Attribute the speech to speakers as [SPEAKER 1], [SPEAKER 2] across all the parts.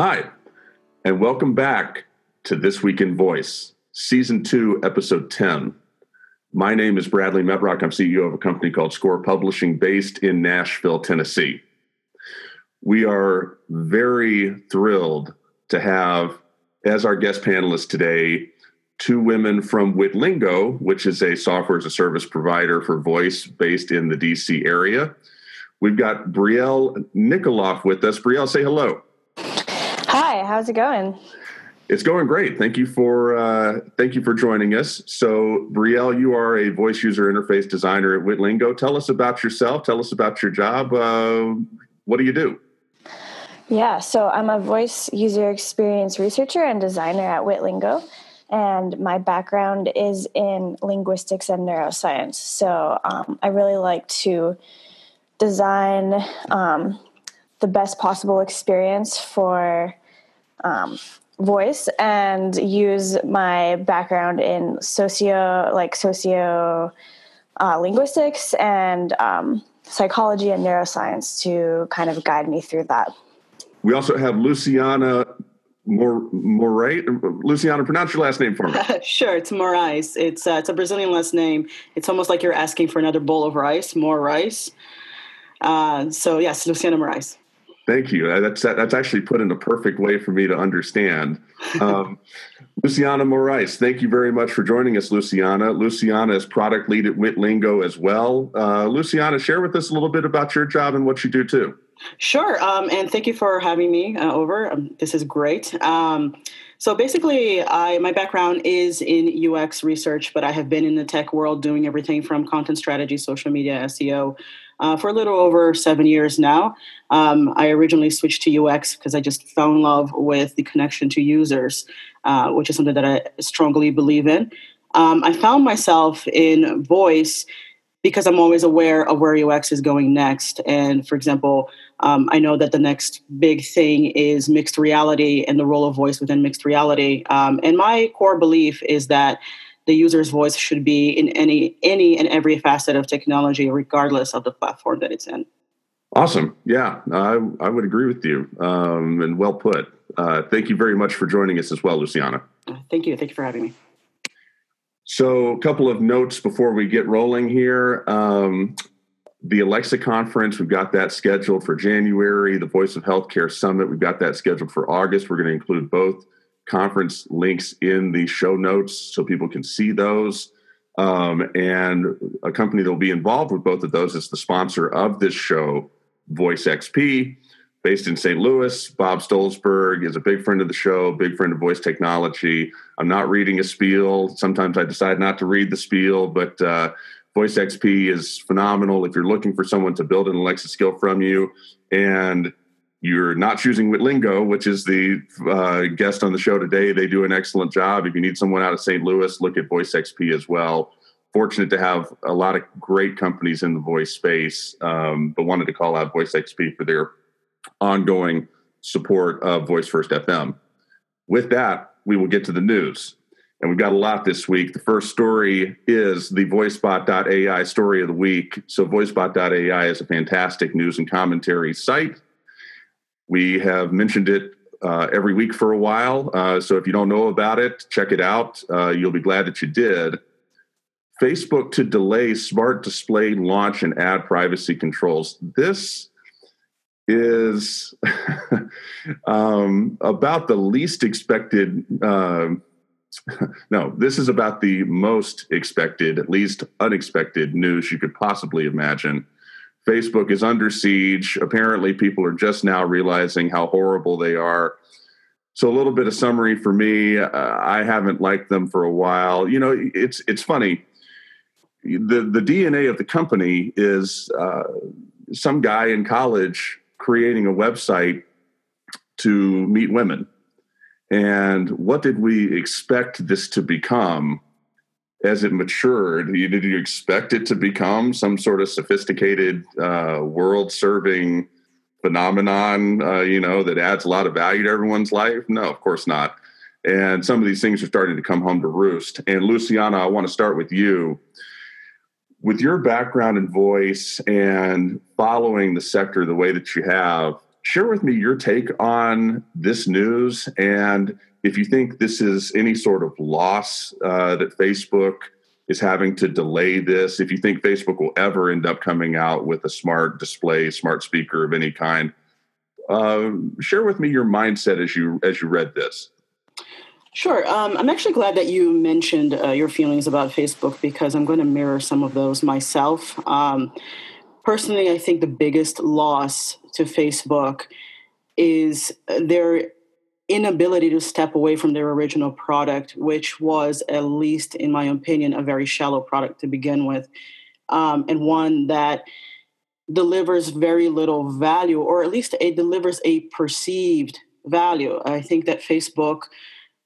[SPEAKER 1] Hi, and welcome back to This Week in Voice, Season 2, Episode 10. My name is Bradley Metrock. I'm CEO of a company called Score Publishing based in Nashville, Tennessee. We are very thrilled to have as our guest panelists today two women from Witlingo, which is a software as a service provider for voice based in the DC area. We've got Brielle Nickoloff with us. Brielle, say hello.
[SPEAKER 2] How's it going?
[SPEAKER 1] It's going great. Thank you for uh, thank you for joining us. So, Brielle, you are a voice user interface designer at Witlingo. Tell us about yourself. Tell us about your job. Uh, what do you do?
[SPEAKER 2] Yeah, so I'm a voice user experience researcher and designer at Witlingo, and my background is in linguistics and neuroscience. So um, I really like to design um, the best possible experience for um, voice and use my background in socio like socio uh, linguistics and um, psychology and neuroscience to kind of guide me through that
[SPEAKER 1] we also have luciana Mor- Morais. Luciana, pronounce your last name for me.
[SPEAKER 3] sure, it's Morais. It's uh, it's a Brazilian last name. It's almost like you're asking for another bowl of rice, more rice. Uh, so yes, Luciana Morais.
[SPEAKER 1] Thank you. Uh, that's that's actually put in a perfect way for me to understand. Um, Luciana Morais, thank you very much for joining us, Luciana. Luciana is product lead at Witlingo as well. Uh, Luciana, share with us a little bit about your job and what you do too.
[SPEAKER 3] Sure, um, and thank you for having me uh, over. Um, this is great. Um, so basically, I my background is in UX research, but I have been in the tech world doing everything from content strategy, social media, SEO uh, for a little over seven years now. Um, I originally switched to UX because I just fell in love with the connection to users, uh, which is something that I strongly believe in. Um, I found myself in voice because I'm always aware of where UX is going next. And for example, um, I know that the next big thing is mixed reality and the role of voice within mixed reality. Um, and my core belief is that the user's voice should be in any any and every facet of technology, regardless of the platform that it's in.
[SPEAKER 1] Awesome. Yeah, I, I would agree with you. Um, and well put. Uh, thank you very much for joining us as well, Luciana.
[SPEAKER 3] Thank you. Thank you for having me.
[SPEAKER 1] So, a couple of notes before we get rolling here. Um, the Alexa conference, we've got that scheduled for January. The Voice of Healthcare Summit, we've got that scheduled for August. We're going to include both conference links in the show notes so people can see those. Um, and a company that will be involved with both of those is the sponsor of this show, Voice XP, based in St. Louis. Bob Stolzberg is a big friend of the show, big friend of voice technology. I'm not reading a spiel. Sometimes I decide not to read the spiel, but uh, Voice XP is phenomenal if you're looking for someone to build an Alexa skill from you. And you're not choosing Witlingo, which is the uh, guest on the show today. They do an excellent job. If you need someone out of St. Louis, look at Voice XP as well. Fortunate to have a lot of great companies in the voice space, um, but wanted to call out Voice XP for their ongoing support of Voice First FM. With that, we will get to the news. And we've got a lot this week. The first story is the VoiceBot.ai story of the week. So, VoiceBot.ai is a fantastic news and commentary site we have mentioned it uh, every week for a while. Uh, so if you don't know about it, check it out. Uh, you'll be glad that you did. Facebook to delay smart display launch and ad privacy controls. This is um, about the least expected. Um, no, this is about the most expected, at least unexpected news you could possibly imagine Facebook is under siege. Apparently, people are just now realizing how horrible they are. So, a little bit of summary for me. Uh, I haven't liked them for a while. You know, it's it's funny. The the DNA of the company is uh, some guy in college creating a website to meet women. And what did we expect this to become? As it matured, did you expect it to become some sort of sophisticated, uh, world-serving phenomenon? Uh, you know that adds a lot of value to everyone's life? No, of course not. And some of these things are starting to come home to roost. And Luciana, I want to start with you. With your background and voice and following the sector the way that you have, share with me your take on this news and if you think this is any sort of loss uh, that Facebook is having to delay this, if you think Facebook will ever end up coming out with a smart display, smart speaker of any kind, uh, share with me your mindset as you as you read this.
[SPEAKER 3] Sure. Um, I'm actually glad that you mentioned uh, your feelings about Facebook because I'm going to mirror some of those myself. Um, personally, I think the biggest loss to Facebook is their inability to step away from their original product, which was, at least in my opinion, a very shallow product to begin with, um, and one that delivers very little value, or at least it delivers a perceived value. I think that Facebook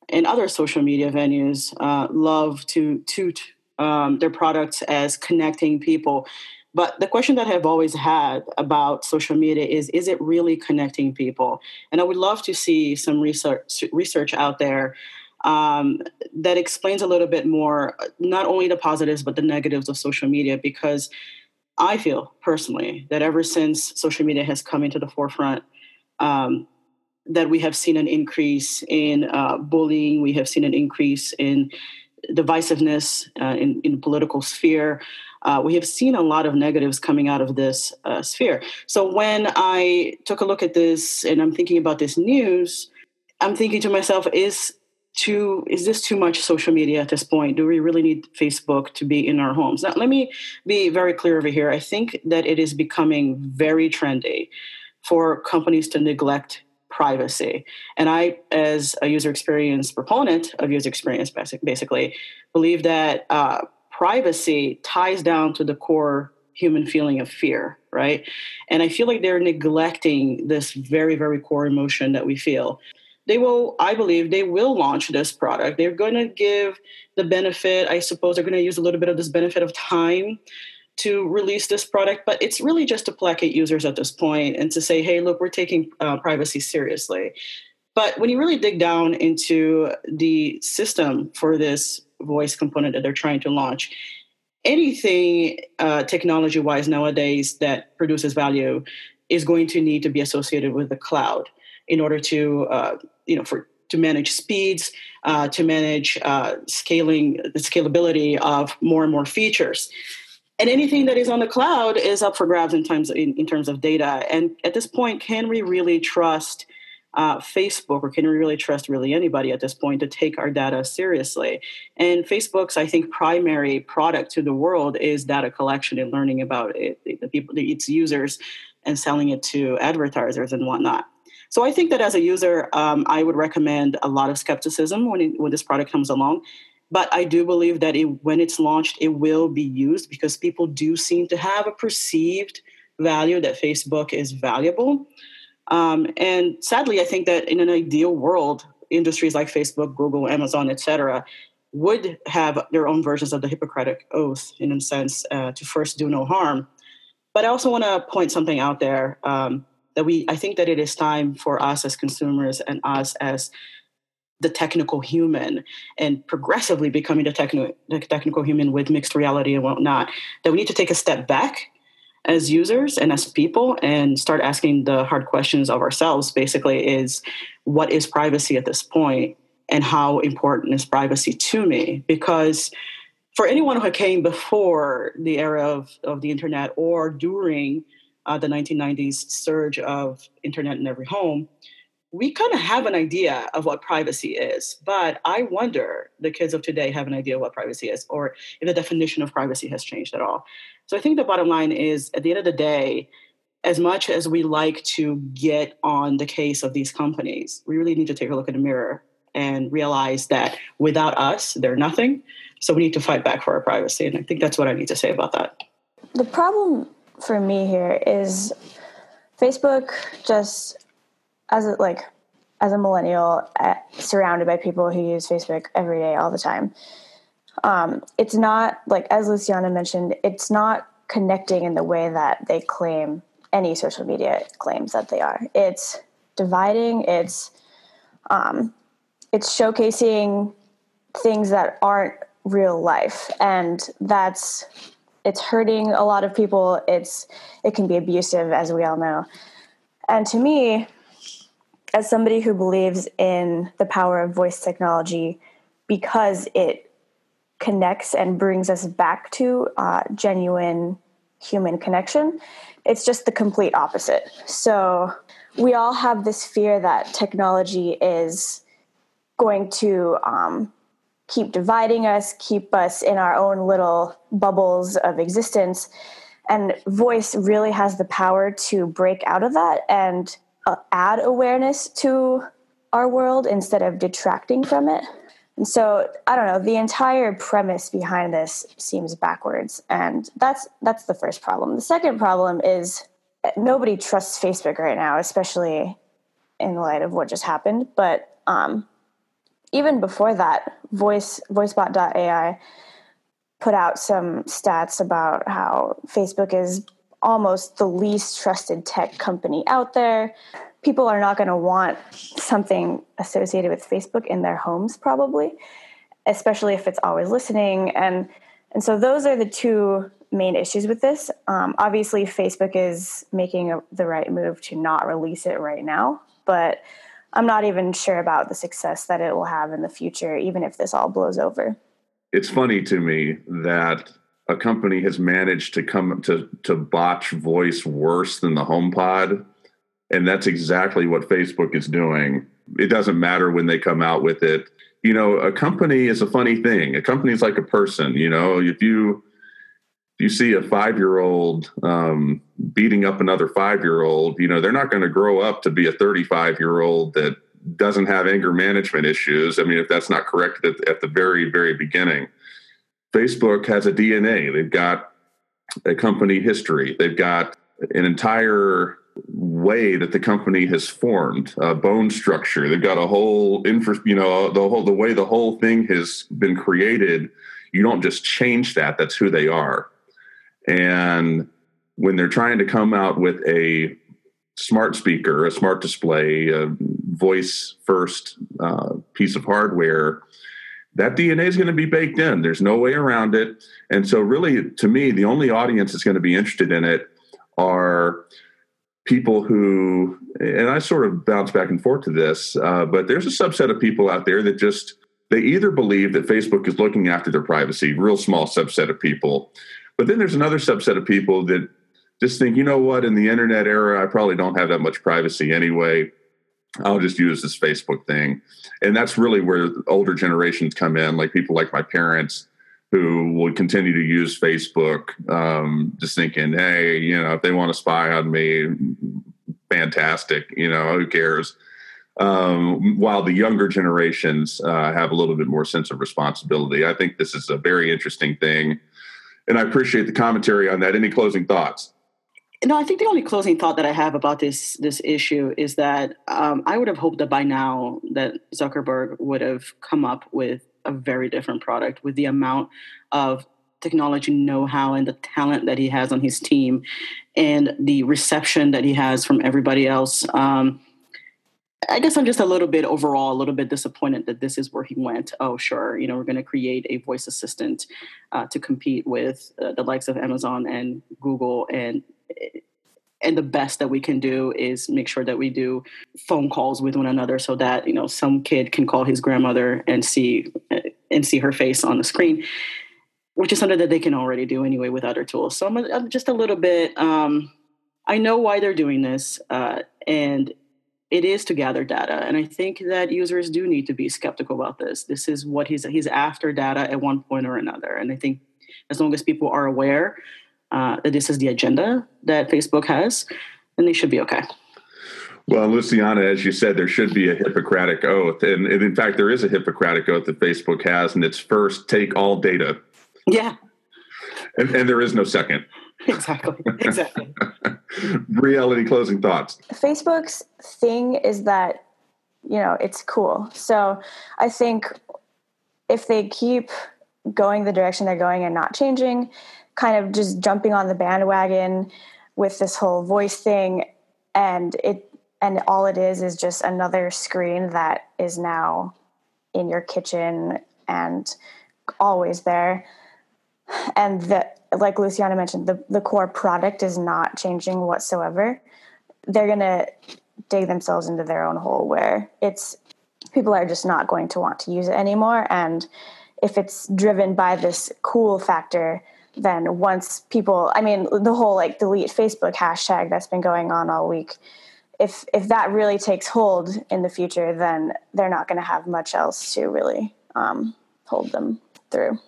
[SPEAKER 3] and other social media venues uh, love to toot um, their products as connecting people. But the question that I've always had about social media is is it really connecting people? And I would love to see some research research out there um, that explains a little bit more, not only the positives but the negatives of social media, because I feel personally that ever since social media has come into the forefront, um, that we have seen an increase in uh, bullying, we have seen an increase in divisiveness uh, in, in political sphere uh, we have seen a lot of negatives coming out of this uh, sphere. So when I took a look at this and I'm thinking about this news, I'm thinking to myself, is too is this too much social media at this point? Do we really need Facebook to be in our homes? Now, let me be very clear over here. I think that it is becoming very trendy for companies to neglect privacy. And I, as a user experience proponent of user experience, basically, believe that uh, privacy ties down to the core human feeling of fear, right? And I feel like they're neglecting this very, very core emotion that we feel. They will, I believe, they will launch this product. They're going to give the benefit, I suppose, they're going to use a little bit of this benefit of time to release this product, but it's really just to placate users at this point and to say, hey, look, we're taking uh, privacy seriously. But when you really dig down into the system for this voice component that they're trying to launch. Anything uh, technology wise nowadays that produces value is going to need to be associated with the cloud in order to, uh, you know, for to manage speeds, uh, to manage uh, scaling, the scalability of more and more features. And anything that is on the cloud is up for grabs in terms in, in terms of data. And at this point, can we really trust uh, Facebook or can we really trust really anybody at this point to take our data seriously? And Facebook's, I think, primary product to the world is data collection and learning about it, the people, its users, and selling it to advertisers and whatnot. So I think that as a user, um, I would recommend a lot of skepticism when it, when this product comes along. But I do believe that it, when it's launched, it will be used because people do seem to have a perceived value that Facebook is valuable. Um, and sadly, I think that in an ideal world, industries like Facebook, Google, Amazon, etc., would have their own versions of the Hippocratic Oath, in a sense, uh, to first do no harm. But I also want to point something out there um, that we, I think that it is time for us as consumers and us as the technical human and progressively becoming the, the technical human with mixed reality and whatnot, that we need to take a step back as users and as people and start asking the hard questions of ourselves basically is what is privacy at this point and how important is privacy to me because for anyone who came before the era of, of the internet or during uh, the 1990s surge of internet in every home we kind of have an idea of what privacy is, but I wonder the kids of today have an idea of what privacy is, or if the definition of privacy has changed at all. So I think the bottom line is at the end of the day, as much as we like to get on the case of these companies, we really need to take a look in the mirror and realize that without us, they're nothing. So we need to fight back for our privacy. And I think that's what I need to say about that.
[SPEAKER 2] The problem for me here is Facebook just as a, like as a millennial uh, surrounded by people who use Facebook every day all the time. Um, it's not like as Luciana mentioned, it's not connecting in the way that they claim any social media claims that they are. It's dividing. It's um, it's showcasing things that aren't real life, and that's it's hurting a lot of people. It's it can be abusive, as we all know And to me, as somebody who believes in the power of voice technology because it connects and brings us back to uh, genuine human connection, it's just the complete opposite. So we all have this fear that technology is going to um, keep dividing us, keep us in our own little bubbles of existence. And voice really has the power to break out of that and uh, add awareness to our world instead of detracting from it. And so I don't know, the entire premise behind this seems backwards. And that's that's the first problem. The second problem is nobody trusts Facebook right now, especially in light of what just happened. But um, even before that, voice voicebot.ai put out some stats about how Facebook is almost the least trusted tech company out there. People are not going to want something associated with Facebook in their homes, probably, especially if it's always listening. And and so those are the two main issues with this. Um, obviously, Facebook is making a, the right move to not release it right now, but I'm not even sure about the success that it will have in the future, even if this all blows over.
[SPEAKER 1] It's funny to me that a company has managed to come to to botch voice worse than the HomePod, and that's exactly what Facebook is doing. It doesn't matter when they come out with it. You know, a company is a funny thing. A company is like a person. You know, if you you see a five year old um, beating up another five year old, you know, they're not going to grow up to be a 35 year old that doesn't have anger management issues. I mean, if that's not correct at, at the very, very beginning. Facebook has a DNA. They've got a company history. They've got an entire way that the company has formed, a bone structure. They've got a whole infra, you know, the whole the way the whole thing has been created. You don't just change that. That's who they are. And when they're trying to come out with a smart speaker, a smart display, a voice first uh, piece of hardware, that DNA is going to be baked in. There's no way around it. And so, really, to me, the only audience that's going to be interested in it are people who, and I sort of bounce back and forth to this, uh, but there's a subset of people out there that just, they either believe that Facebook is looking after their privacy, real small subset of people. But then there's another subset of people that just think, you know what, in the internet era, I probably don't have that much privacy anyway. I'll just use this Facebook thing. And that's really where older generations come in, like people like my parents who would continue to use Facebook, um, just thinking, hey, you know, if they want to spy on me, fantastic, you know, who cares? Um, while the younger generations uh, have a little bit more sense of responsibility. I think this is a very interesting thing. And I appreciate the commentary on that. Any closing thoughts?
[SPEAKER 3] No, I think the only closing thought that I have about this this issue is that um, I would have hoped that by now that Zuckerberg would have come up with a very different product with the amount of technology know-how and the talent that he has on his team and the reception that he has from everybody else. Um, I guess I'm just a little bit overall a little bit disappointed that this is where he went. Oh, sure, you know we're going to create a voice assistant uh, to compete with uh, the likes of Amazon and Google and and the best that we can do is make sure that we do phone calls with one another so that you know some kid can call his grandmother and see and see her face on the screen which is something that they can already do anyway with other tools. So i'm, I'm just a little bit um, i know why they're doing this uh, and it is to gather data. And i think that users do need to be skeptical about this. This is what he's he's after data at one point or another. And i think as long as people are aware uh, that this is the agenda that Facebook has, and they should be okay.
[SPEAKER 1] Well, Luciana, as you said, there should be a Hippocratic oath. And, and, in fact, there is a Hippocratic oath that Facebook has, and it's first take all data.
[SPEAKER 3] Yeah.
[SPEAKER 1] And, and there is no second.
[SPEAKER 3] Exactly. Exactly.
[SPEAKER 1] Brielle, any closing thoughts?
[SPEAKER 2] Facebook's thing is that, you know, it's cool. So I think if they keep going the direction they're going and not changing, kind of just jumping on the bandwagon with this whole voice thing. And it and all it is is just another screen that is now in your kitchen and always there. And the like luciana mentioned the, the core product is not changing whatsoever. They're going to dig themselves into their own hole where it's people are just not going to want to use it anymore. And if it's driven by this cool factor, then once people, I mean, the whole like delete Facebook hashtag that's been going on all week, if if that really takes hold in the future, then they're not going to have much else to really um, hold them through.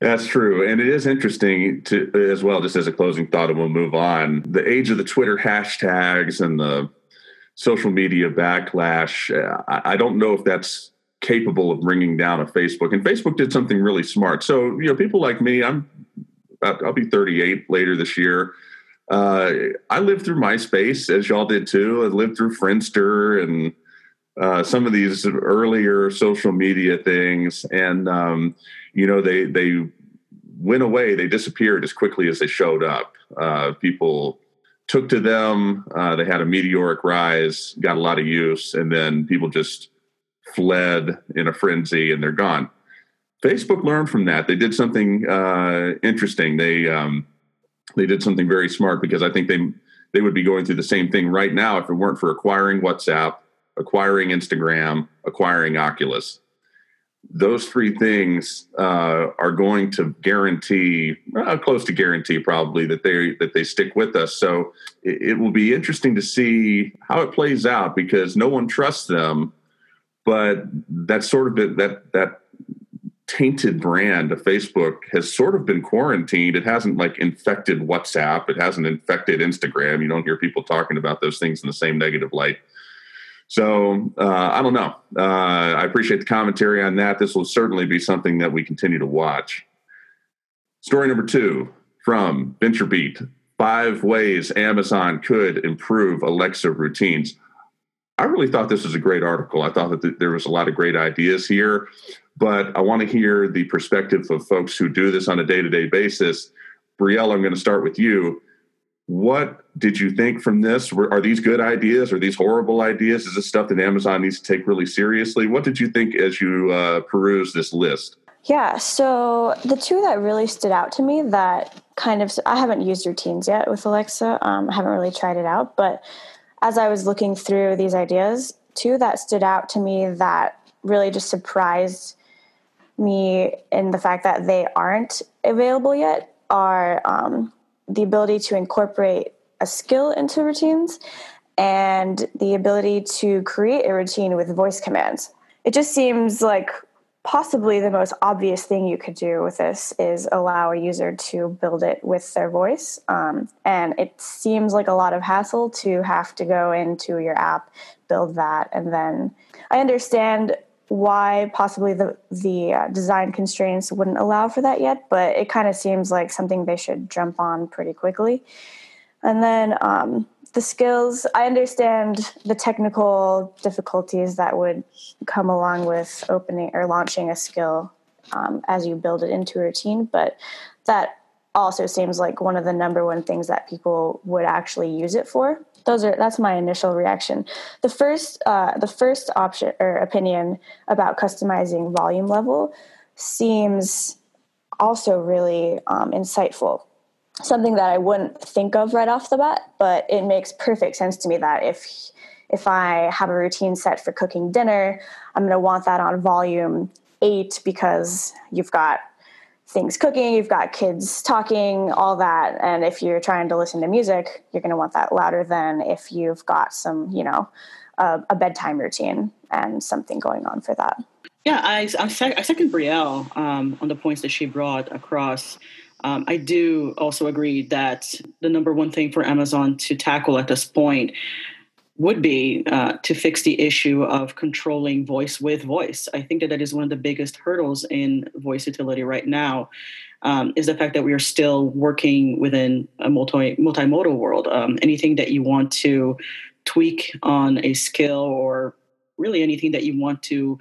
[SPEAKER 1] That's true, and it is interesting to as well. Just as a closing thought, and we'll move on. The age of the Twitter hashtags and the social media backlash. I, I don't know if that's capable of bringing down a Facebook. And Facebook did something really smart. So you know, people like me, I'm I'll be 38 later this year. Uh, I lived through MySpace, as y'all did too. I lived through Friendster and uh, some of these earlier social media things, and um, you know they they went away. They disappeared as quickly as they showed up. Uh, people took to them. Uh, they had a meteoric rise, got a lot of use, and then people just fled in a frenzy, and they're gone. Facebook learned from that. They did something uh, interesting. They um, they did something very smart because I think they they would be going through the same thing right now if it weren't for acquiring WhatsApp, acquiring Instagram, acquiring Oculus. Those three things uh, are going to guarantee, uh, close to guarantee, probably that they that they stick with us. So it, it will be interesting to see how it plays out because no one trusts them. But that's sort of been, that that tainted brand of Facebook has sort of been quarantined. It hasn't like infected WhatsApp. It hasn't infected Instagram. You don't hear people talking about those things in the same negative light. So uh, I don't know. Uh, I appreciate the commentary on that. This will certainly be something that we continue to watch. Story number two from VentureBeat: Five ways Amazon could improve Alexa routines. I really thought this was a great article. I thought that there was a lot of great ideas here but I want to hear the perspective of folks who do this on a day to day basis. Brielle, I'm going to start with you. What did you think from this? are these good ideas? Are these horrible ideas? Is this stuff that Amazon needs to take really seriously? What did you think as you uh, peruse this list?
[SPEAKER 2] Yeah, so the two that really stood out to me that kind of, I haven't used routines yet with Alexa. Um, I haven't really tried it out, but as I was looking through these ideas, two that stood out to me that really just surprised me in the fact that they aren't available yet are um, the ability to incorporate a skill into routines and the ability to create a routine with voice commands. It just seems like possibly the most obvious thing you could do with this is allow a user to build it with their voice. Um, and it seems like a lot of hassle to have to go into your app, build that, and then I understand why possibly the the uh, design constraints wouldn't allow for that yet, but it kind of seems like something they should jump on pretty quickly. And then um, the skills, I understand the technical difficulties that would come along with opening or launching a skill um, as you build it into a routine, but that also seems like one of the number one things that people would actually use it for. Those are that's my initial reaction. The first uh, the first option or opinion about customizing volume level seems also really um, insightful something that i wouldn't think of right off the bat but it makes perfect sense to me that if if i have a routine set for cooking dinner i'm going to want that on volume 8 because you've got things cooking, you've got kids talking, all that. And if you're trying to listen to music, you're going to want that louder than if you've got some, you know, a, a bedtime routine and something going on for that.
[SPEAKER 3] Yeah, I, I, sec- I second Brielle um, on the points that she brought across. Um, I do also agree that the number one thing for Amazon to tackle at this point would be uh, to fix the issue of controlling voice with voice. I think that that is one of the biggest hurdles in voice utility right now. Um, is the fact that we are still working within a multi multimodal world. Um, anything that you want to tweak on a skill, or really anything that you want to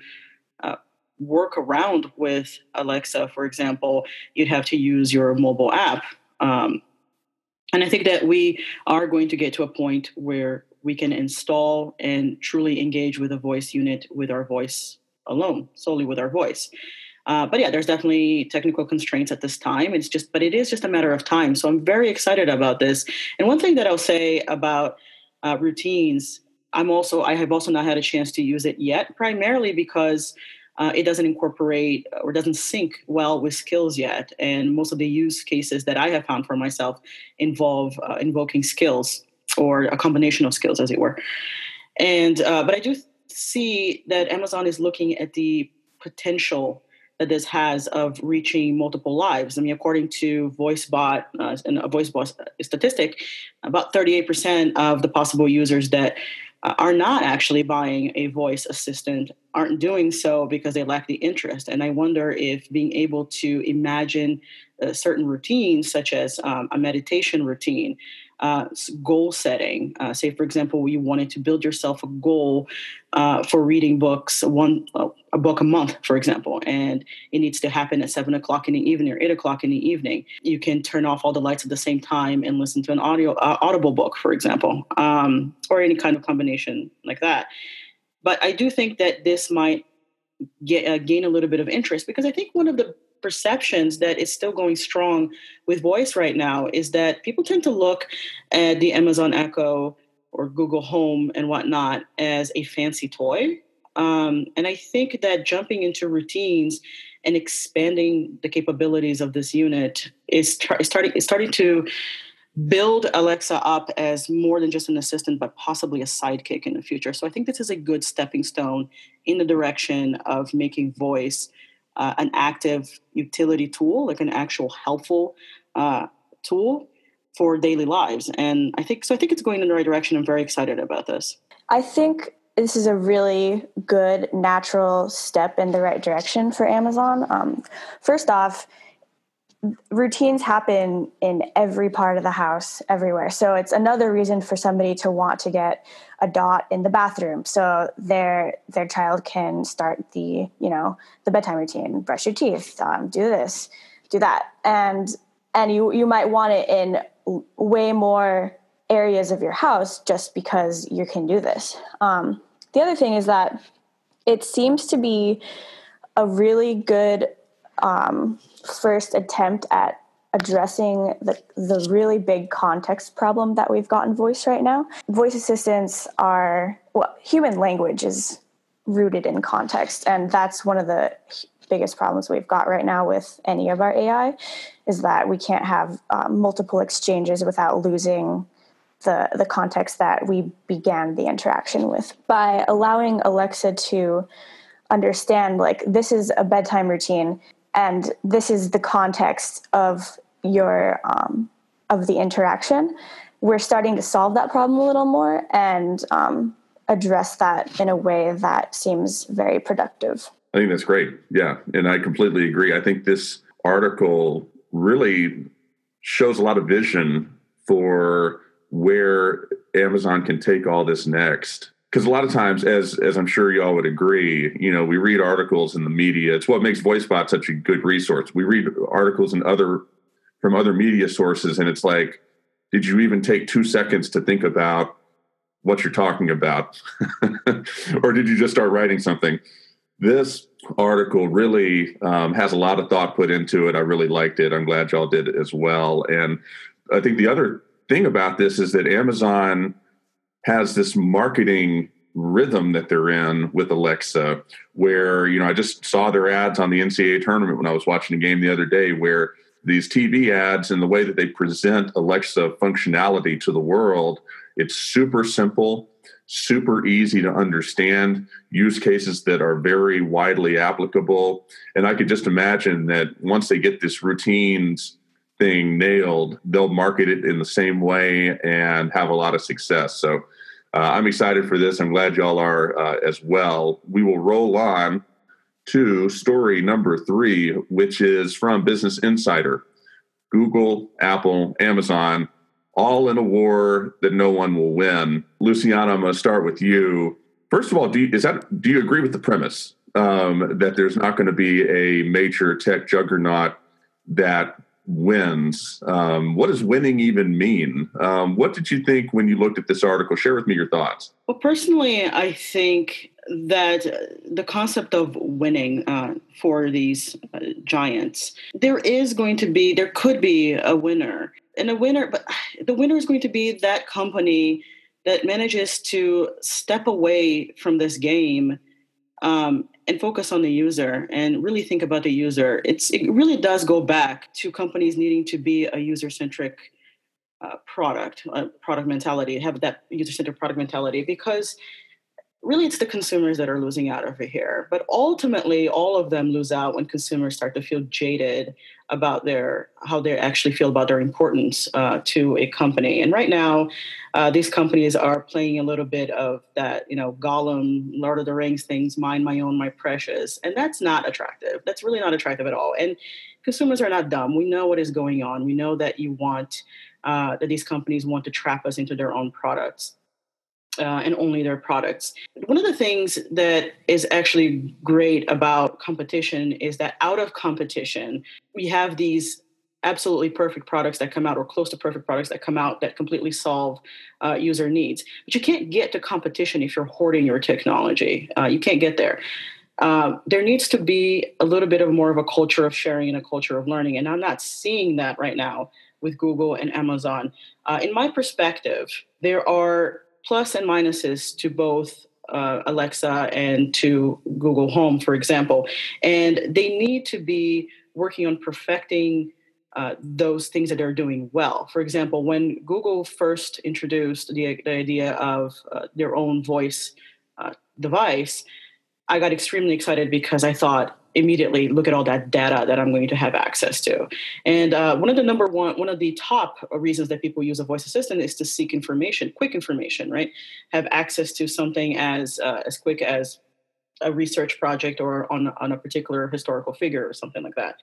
[SPEAKER 3] work around with Alexa, for example, you'd have to use your mobile app. Um, and I think that we are going to get to a point where we can install and truly engage with a voice unit with our voice alone, solely with our voice. Uh, but yeah, there's definitely technical constraints at this time. It's just, but it is just a matter of time. So I'm very excited about this. And one thing that I'll say about uh, routines, I'm also I have also not had a chance to use it yet, primarily because uh, it doesn't incorporate or doesn't sync well with skills yet. And most of the use cases that I have found for myself involve uh, invoking skills or a combination of skills, as it were. And uh, but I do see that Amazon is looking at the potential that this has of reaching multiple lives. I mean, according to VoiceBot uh, and a VoiceBot statistic, about 38% of the possible users that uh, are not actually buying a voice assistant aren't doing so because they lack the interest. And I wonder if being able to imagine uh, certain routines, such as um, a meditation routine, uh, goal setting. Uh, say, for example, you wanted to build yourself a goal uh, for reading books, one a book a month, for example, and it needs to happen at seven o'clock in the evening or eight o'clock in the evening. You can turn off all the lights at the same time and listen to an audio uh, audible book, for example, um, or any kind of combination like that. But I do think that this might get, uh, gain a little bit of interest because I think one of the perceptions that is still going strong with voice right now is that people tend to look at the Amazon Echo or Google Home and whatnot as a fancy toy. Um, and I think that jumping into routines and expanding the capabilities of this unit is, is starting is starting to build Alexa up as more than just an assistant, but possibly a sidekick in the future. So I think this is a good stepping stone in the direction of making voice uh, an active utility tool, like an actual helpful uh, tool for daily lives. And I think so. I think it's going in the right direction. I'm very excited about this.
[SPEAKER 2] I think this is a really good natural step in the right direction for Amazon. Um, first off, routines happen in every part of the house everywhere. So it's another reason for somebody to want to get a dot in the bathroom. So their their child can start the you know the bedtime routine brush your teeth um, do this do that. And and you you might want it in way more areas of your house just because you can do this. Um, the other thing is that it seems to be a really good um, first attempt at addressing the, the really big context problem that we've got in voice right now. Voice assistants are, well, human language is rooted in context, and that's one of the biggest problems we've got right now with any of our AI is that we can't have uh, multiple exchanges without losing the, the context that we began the interaction with. By allowing Alexa to understand, like, this is a bedtime routine, and this is the context of your um, of the interaction. We're starting to solve that problem a little more and um, address that in a way that seems very productive.
[SPEAKER 1] I think that's great. Yeah. And i completely agree. I think this article really shows a lot of vision for where amazon can take all this next because a lot of times, as as I'm sure y'all would agree, you know, we read articles in the media. It's what makes VoiceBot such a good resource. We read articles in other from other media sources, and it's like, did you even take two seconds to think about what you're talking about, or did you just start writing something? This article really um, has a lot of thought put into it. I really liked it. I'm glad y'all did as well. And I think the other thing about this is that Amazon has this marketing rhythm that they're in with Alexa, where, you know, I just saw their ads on the NCAA tournament when I was watching a game the other day, where these TV ads and the way that they present Alexa functionality to the world, it's super simple, super easy to understand, use cases that are very widely applicable. And I could just imagine that once they get this routines thing nailed, they'll market it in the same way and have a lot of success. So uh, I'm excited for this. I'm glad y'all are uh, as well. We will roll on to story number three, which is from Business Insider. Google, Apple, Amazon, all in a war that no one will win. Luciana, I'm going to start with you. First of all, do you, is that do you agree with the premise um, that there's not going to be a major tech juggernaut that wins. Um, what does winning even mean? Um, what did you think when you looked at this article? Share with me your thoughts.
[SPEAKER 3] Well, personally, I think that the concept of winning uh, for these uh, giants, there is going to be, there could be a winner. And a winner, but the winner is going to be that company that manages to step away from this game um, and focus on the user and really think about the user. It's it really does go back to companies needing to be a user centric uh, product, uh, product mentality, have that user centric product mentality because really it's the consumers that are losing out over here but ultimately all of them lose out when consumers start to feel jaded about their how they actually feel about their importance uh, to a company. And right now uh, these companies are playing a little bit of that you know gollum lord of the rings things mine my own my precious and that's not attractive. That's really not attractive at all. And consumers are not dumb. We know what is going on. We know that you want uh, that these companies want to trap us into their own products uh, and only their products. One of the things that is actually great about competition is that out of competition, we have these absolutely perfect products that come out or close to perfect products that come out that completely solve uh, user needs. But you can't get to competition if you're hoarding your technology. Uh, you can't get there. Uh, there needs to be a little bit of more of a culture of sharing and a culture of learning. And I'm not seeing that right now with Google and Amazon. Uh, in my perspective, there are plus and minuses to both uh, Alexa and to Google Home, for example. And they need to be working on perfecting uh, those things that they're doing well. For example, when Google first introduced the, the idea of uh, their own voice uh, device, I got extremely excited because I thought, immediately look at all that data that I'm going to have access to. And uh, one of the number one, one of the top reasons that people use a voice assistant is to seek information, quick information, right? Have access to something as uh, as quick as a research project or on on a particular historical figure or something like that.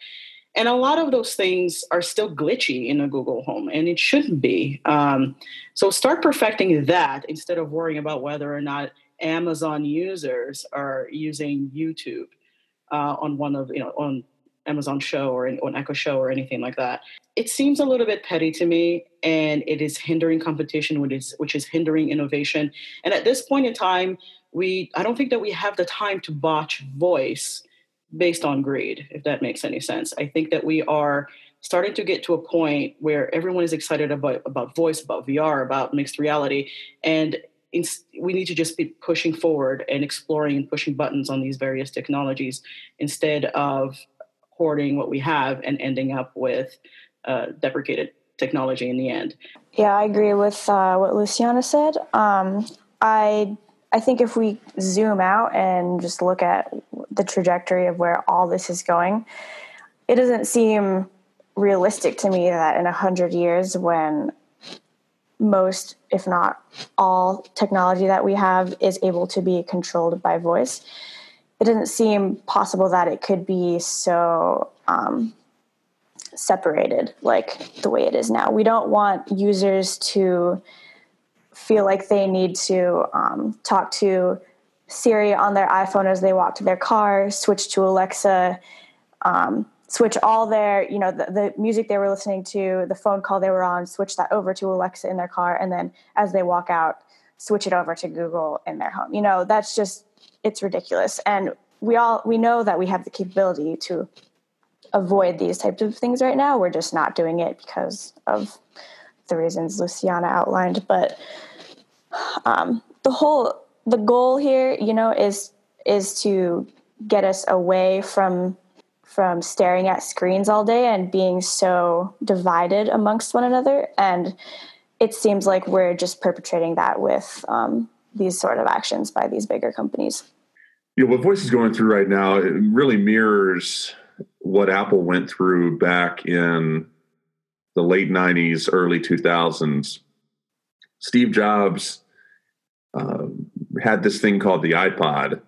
[SPEAKER 3] And a lot of those things are still glitchy in a Google Home, and it shouldn't be. Um, so start perfecting that instead of worrying about whether or not Amazon users are using YouTube uh, on one of you know on Amazon Show or on Echo Show or anything like that. It seems a little bit petty to me, and it is hindering competition, which is which is hindering innovation. And at this point in time, we I don't think that we have the time to botch voice based on greed, if that makes any sense. I think that we are starting to get to a point where everyone is excited about about voice, about VR, about mixed reality, and we need to just be pushing forward and exploring and pushing buttons on these various technologies instead of hoarding what we have and ending up with uh, deprecated technology in the end.
[SPEAKER 2] Yeah, I agree with uh, what Luciana said. Um, I I think if we zoom out and just look at the trajectory of where all this is going, it doesn't seem realistic to me that in a hundred years, when most, if not all, technology that we have is able to be controlled by voice. It doesn't seem possible that it could be so um, separated like the way it is now. We don't want users to feel like they need to um, talk to Siri on their iPhone as they walk to their car, switch to Alexa, um, switch all their you know the, the, music they were listening to the phone call they were on switch that over to alexa in their car and then as they walk out switch it over to google in their home. You know that's just it's ridiculous. And we all we know that we have the capability to avoid these types of things right now. We're just not doing it because of the reasons luciana outlined. But um, the whole the goal here you know is is to get us away from from staring at screens all day and being so divided amongst one another. And it seems like we're just perpetrating that with um, these sort of actions by these bigger companies.
[SPEAKER 1] Yeah, what Voice is going through right now it really mirrors what Apple went through back in the late 90s, early 2000s. Steve Jobs uh, had this thing called the iPod,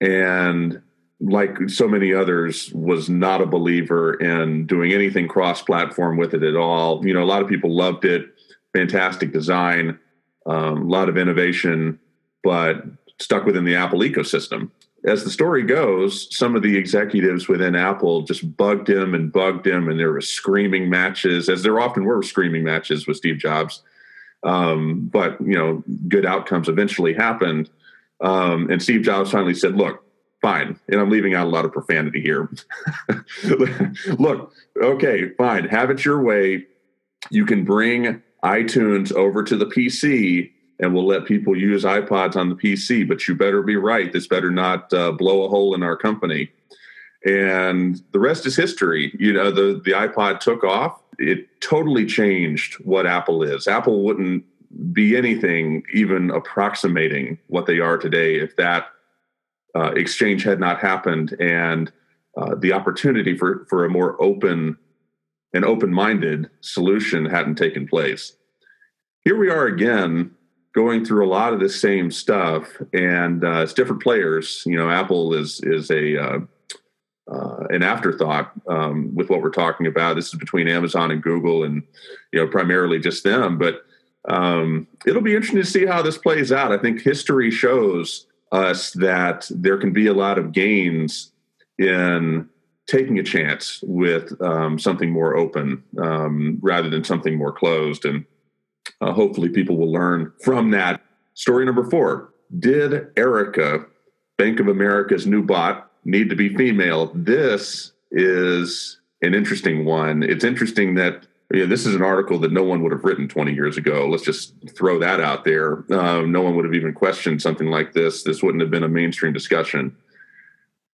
[SPEAKER 1] and like so many others, was not a believer in doing anything cross platform with it at all. You know, a lot of people loved it, fantastic design, um, a lot of innovation, but stuck within the Apple ecosystem. as the story goes, some of the executives within Apple just bugged him and bugged him, and there were screaming matches, as there often were screaming matches with Steve Jobs. Um, but you know, good outcomes eventually happened. Um, and Steve Jobs finally said, "Look, fine," and I'm leaving out a lot of profanity here. Look, okay, fine, have it your way. You can bring iTunes over to the PC and we'll let people use iPods on the PC. But you better be right. This better not uh, blow a hole in our company. And the rest is history. You know, the, the iPod took off. It totally changed what Apple is. Apple wouldn't be anything even approximating what they are today if that uh, exchange had not happened and uh, the opportunity for, for a more open and open-minded solution hadn't taken place. Here we are again going through a lot of the same stuff, and uh, it's different players. You know, Apple is is a uh, uh, an afterthought um, with what we're talking about. This is between Amazon and Google, and you know, primarily just them. But um, it'll be interesting to see how this plays out. I think history shows us that there can be a lot of gains in taking a chance with um, something more open um, rather than something more closed and uh, hopefully, people will learn from that. Story number four Did Erica, Bank of America's new bot, need to be female? This is an interesting one. It's interesting that yeah, this is an article that no one would have written 20 years ago. Let's just throw that out there. Um, no one would have even questioned something like this. This wouldn't have been a mainstream discussion.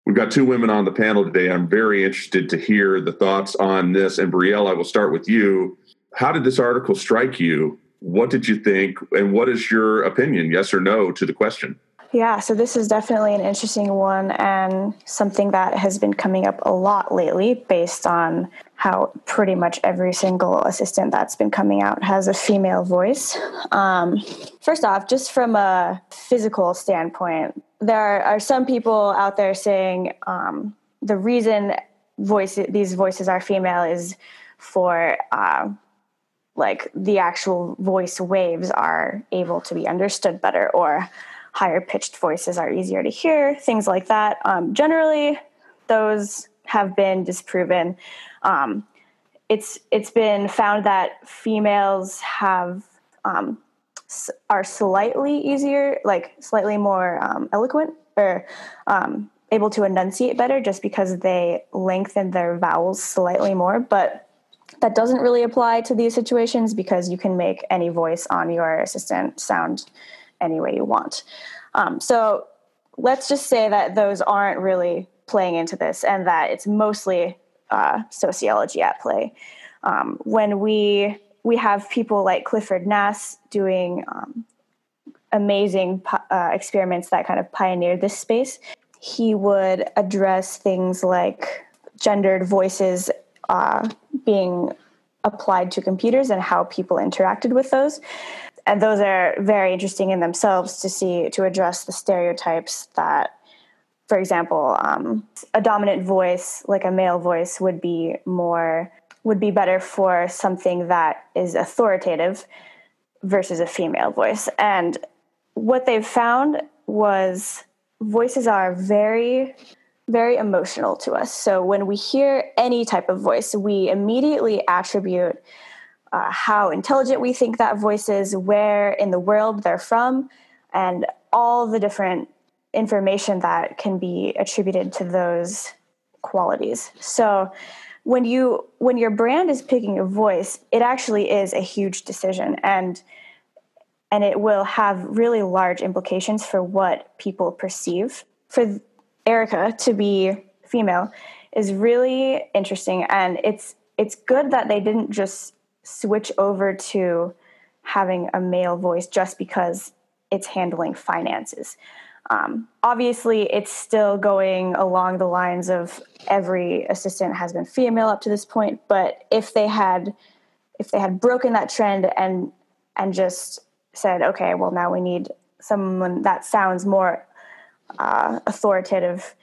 [SPEAKER 1] We've got two women on the panel today. I'm very interested to hear the thoughts on this. And Brielle, I will start with you. How did this article strike you? What did you think? And what is your opinion, yes or no, to the question?
[SPEAKER 2] Yeah, so this is definitely an interesting one and something that has been coming up a lot lately based on how pretty much every single assistant that's been coming out has a female voice. Um, first off, just from a physical standpoint, there are some people out there saying um, the reason voice these voices are female is for uh, like the actual voice waves are able to be understood better or higher pitched voices are easier to hear things like that um, generally those have been disproven um, it's it's been found that females have um, are slightly easier like slightly more um, eloquent or um, able to enunciate better just because they lengthen their vowels slightly more but that doesn't really apply to these situations because you can make any voice on your assistant sound any way you want. Um, so let's just say that those aren't really playing into this and that it's mostly uh, sociology at play. Um, when we we have people like Clifford Nass doing um, amazing uh, experiments that kind of pioneered this space, he would address things like gendered voices uh, being applied to computers and how people interacted with those. And those are very interesting in themselves to see, to address the stereotypes that, for example, um, a dominant voice, like a male voice, would be more, would be better for something that is authoritative versus a female voice. And what they've found was voices are very very emotional to us. So when we hear any type of voice, we immediately attribute uh, how intelligent we think that voice is, where in the world they're from, and all the different information that can be attributed to those qualities. So when you when your brand is picking a voice, it actually is a huge decision and and it will have really large implications for what people perceive. For Erica to be female is really interesting and it's it's good that they didn't just switch over to having a male voice just because it's handling finances. Um, obviously, it's still going along the lines of every assistant has been female up to this point. But if they had, if they had broken that trend and and just said, okay, well now we need someone that sounds more uh, authoritative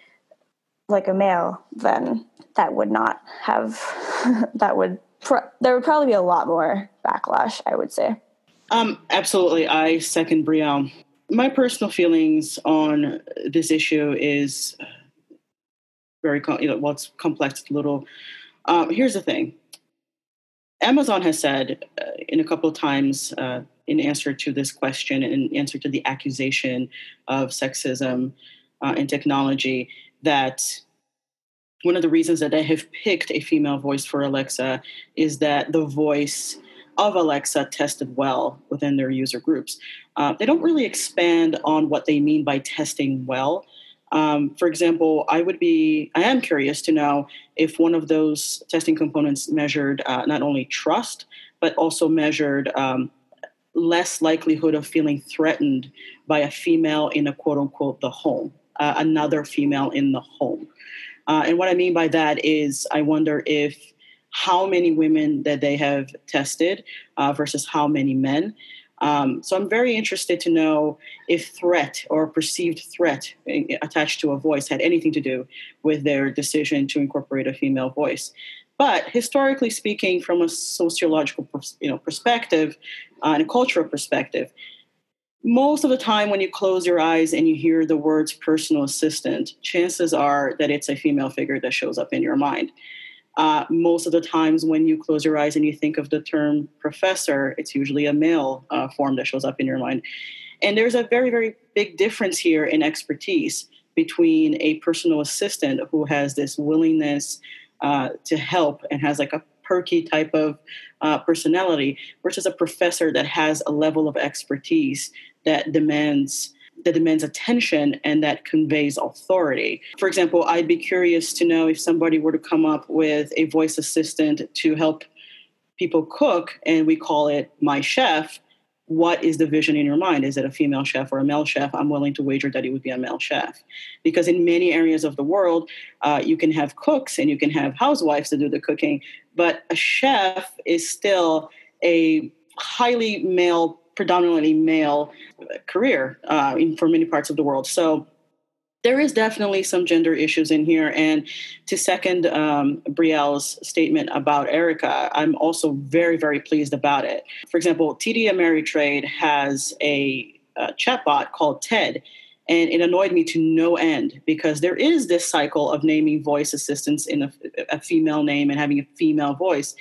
[SPEAKER 2] like a male, then that would not have that would pro- there would probably be a lot more backlash. I would say.
[SPEAKER 3] Um, absolutely, I second Brielle. My personal feelings on this issue is very, you know, well, it's complex, little. Um, here's the thing Amazon has said uh, in a couple of times uh, in answer to this question, in answer to the accusation of sexism uh, in technology, that one of the reasons that they have picked a female voice for Alexa is that the voice of Alexa tested well within their user groups. Uh, they don't really expand on what they mean by testing well. Um, for example, I would be, I am curious to know if one of those testing components measured uh, not only trust, but also measured um, less likelihood of feeling threatened by a female in a quote unquote the home, uh, another female in the home. Uh, and what I mean by that is, I wonder if how many women that they have tested uh, versus how many men. Um, so I'm very interested to know if threat or perceived threat eh, attached to a voice had anything to do with their decision to incorporate a female voice. But historically speaking, from a sociological you know, perspective uh, and a cultural perspective, most of the time when you close your eyes and you hear the words personal assistant, chances are that it's a female figure that shows up in your mind. Uh, most of the times when you close your eyes and you think of the term professor, it's usually a male uh, form that shows up in your mind. And there's a very, very big difference here in expertise between a personal assistant who has this willingness uh, to help and has like a perky type of uh, personality versus a professor that has a level of expertise that demands that demands attention and that conveys authority. For example, I'd be curious to know if somebody were to come up with a voice assistant to help people cook and we call it my chef what is the vision in your mind? Is it a female chef or a male chef? I'm willing to wager that it would be a male chef. Because in many areas of the world, uh, you can have cooks and you can have housewives to do the cooking, but a chef is still a highly male predominantly male career uh, in, for many parts of the world. So there is definitely some gender issues in here. And to second um, Brielle's statement about Erica, I'm also very, very pleased about it. For example, TD Ameritrade has a, a chatbot called TED. And it annoyed me to no end because there is this cycle of naming voice assistants in a, a female name and having a female voice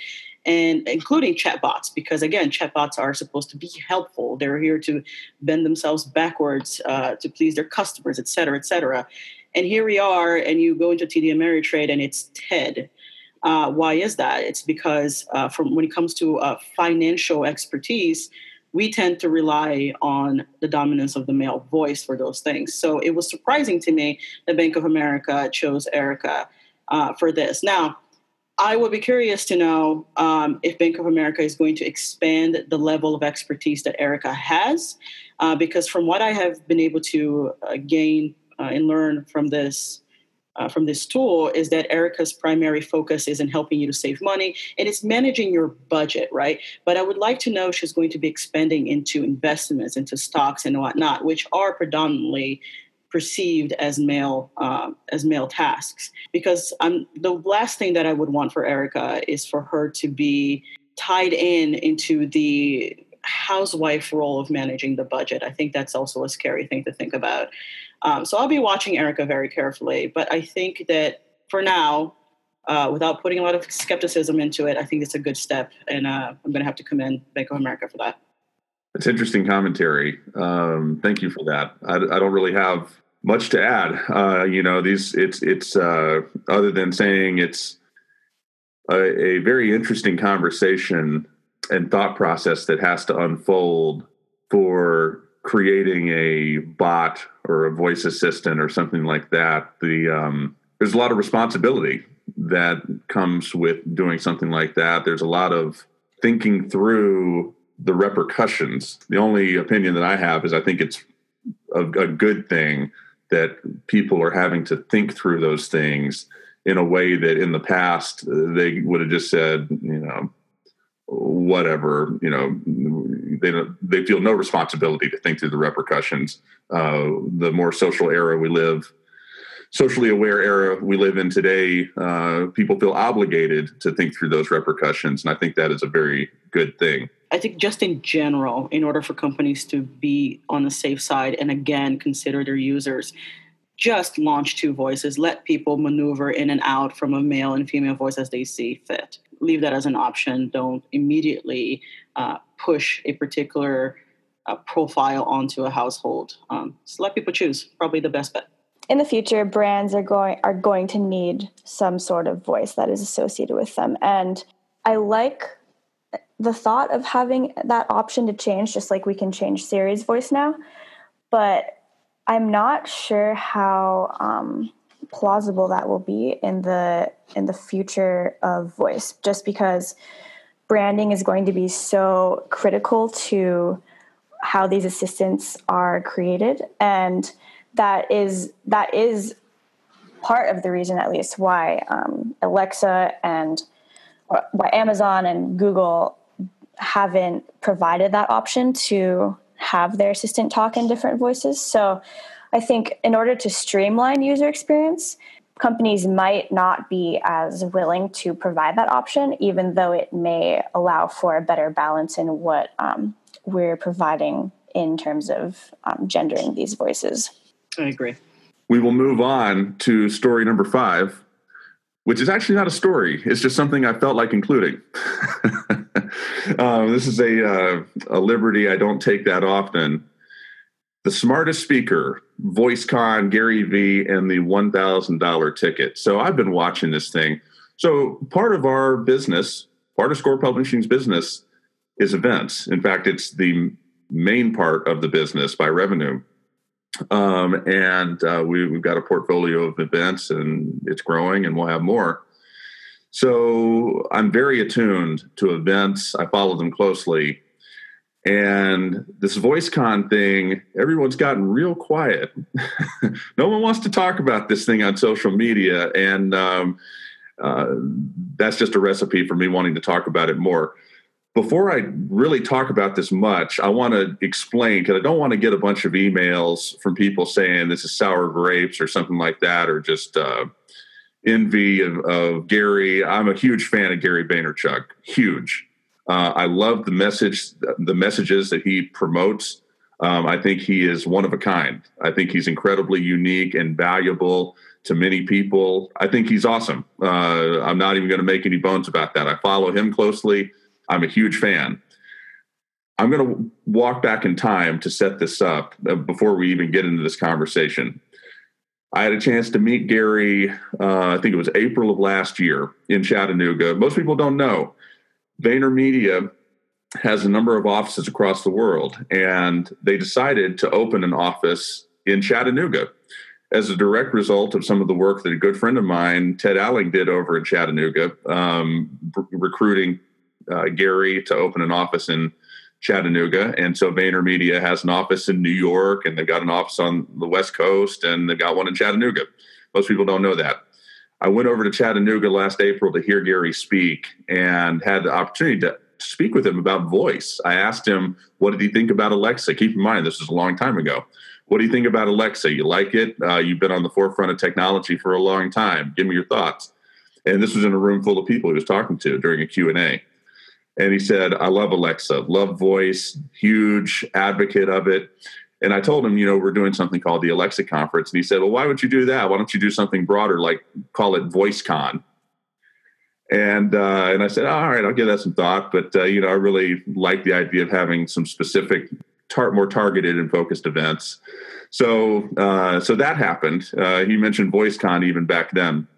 [SPEAKER 3] and including chatbots, because again, chatbots are supposed to be helpful. They're here to bend themselves backwards uh, to please their customers, et cetera, et cetera. And here we are, and you go into TD Ameritrade, and it's TED. Uh, why is that? It's because uh, from when it comes to uh, financial expertise, we tend to rely on the dominance of the male voice for those things. So it was surprising to me that Bank of America chose Erica uh, for this. Now, I would be curious to know um, if Bank of America is going to expand the level of expertise that Erica has, uh, because from what I have been able to uh, gain uh, and learn from this uh, from this tool is that Erica's primary focus is in helping you to save money and it's managing your budget, right? But I would like to know she's going to be expanding into investments, into stocks and whatnot, which are predominantly perceived as male uh, as male tasks because I'm the last thing that I would want for Erica is for her to be tied in into the housewife role of managing the budget. I think that's also a scary thing to think about. Um, so I'll be watching Erica very carefully, but I think that for now, uh, without putting a lot of skepticism into it, I think it's a good step, and uh, I'm going to have to commend Bank of America for that.
[SPEAKER 1] That's interesting commentary. Um, thank you for that. I, I, don't really have much to add. Uh, you know, these it's it's uh, other than saying it's a, a, very interesting conversation and thought process that has to unfold for creating a bot or a voice assistant or something like that. The um, there's a lot of responsibility that comes with doing something like that. There's a lot of thinking through the repercussions. The only opinion that I have is I think it's a, a good thing that people are having to think through those things in a way that in the past they would have just said, you know, whatever, you know, they they feel no responsibility to think through the repercussions. Uh, the more social era we live, socially aware era we live in today, uh, people feel obligated to think through those repercussions, and I think that is a very good thing.
[SPEAKER 3] I think just in general, in order for companies to be on the safe side and again consider their users, just launch two voices. Let people maneuver in and out from a male and female voice as they see fit. Leave that as an option. Don't immediately uh, push a particular uh, profile onto a household. Um, so let people choose. Probably the best bet.
[SPEAKER 2] In the future, brands are going are going to need some sort of voice that is associated with them, and I like the thought of having that option to change, just like we can change Siri's voice now. But I'm not sure how um, plausible that will be in the in the future of voice, just because branding is going to be so critical to how these assistants are created, and that is that is part of the reason, at least, why um, Alexa and why Amazon and Google haven't provided that option to have their assistant talk in different voices. So I think in order to streamline user experience, companies might not be as willing to provide that option, even though it may allow for a better balance in what um, we're providing in terms of um, gendering these voices.
[SPEAKER 3] I agree.
[SPEAKER 1] We will move on to story number five, which is actually not a story. It's just something I felt like including. um, this is a, uh, a liberty I don't take that often. The smartest speaker, VoiceCon, Gary Vee, and the $1,000 ticket. So I've been watching this thing. So part of our business, part of Score Publishing's business, is events. In fact, it's the main part of the business by revenue. Um, and uh, we, have got a portfolio of events and it's growing and we'll have more. So I'm very attuned to events. I follow them closely. And this VoiceCon thing, everyone's gotten real quiet. no one wants to talk about this thing on social media. And um, uh, that's just a recipe for me wanting to talk about it more before I really talk about this much, I want to explain because I don't want to get a bunch of emails from people saying this is sour grapes or something like that, or just uh, envy of, of, Gary. I'm a huge fan of Gary Vaynerchuk, huge. Uh, I love the message, the messages that he promotes. Um, I think he is one of a kind. I think he's incredibly unique and valuable to many people. I think he's awesome. Uh, I'm not even going to make any bones about that. I follow him closely. I'm a huge fan. I'm going to walk back in time to set this up uh, before we even get into this conversation. I had a chance to meet Gary, uh, I think it was April of last year in Chattanooga. Most people don't know. VaynerMedia has a number of offices across the world, and they decided to open an office in Chattanooga as a direct result of some of the work that a good friend of mine, Ted Alling, did over in Chattanooga, um, recruiting uh, Gary to open an office in Chattanooga. And so VaynerMedia has an office in New York and they've got an office on the West Coast and they've got one in Chattanooga. Most people don't know that. I went over to Chattanooga last April to hear Gary speak and had the opportunity to speak with him about voice. I asked him, what did he think about Alexa? Keep in mind, this was a long time ago. What do you think about Alexa? You like it? Uh, you've been on the forefront of technology for a long time. Give me your thoughts. And this was in a room full of people he was talking to during a Q&A and he said, I love Alexa, love voice, huge advocate of it. And I told him, you know, we're doing something called the Alexa conference. And he said, well, why would you do that? Why don't you do something broader, like call it VoiceCon? And uh, and I said, all right, I'll give that some thought. But uh, you know, I really like the idea of having some specific, tar- more targeted and focused events. So uh, so that happened. Uh, he mentioned VoiceCon even back then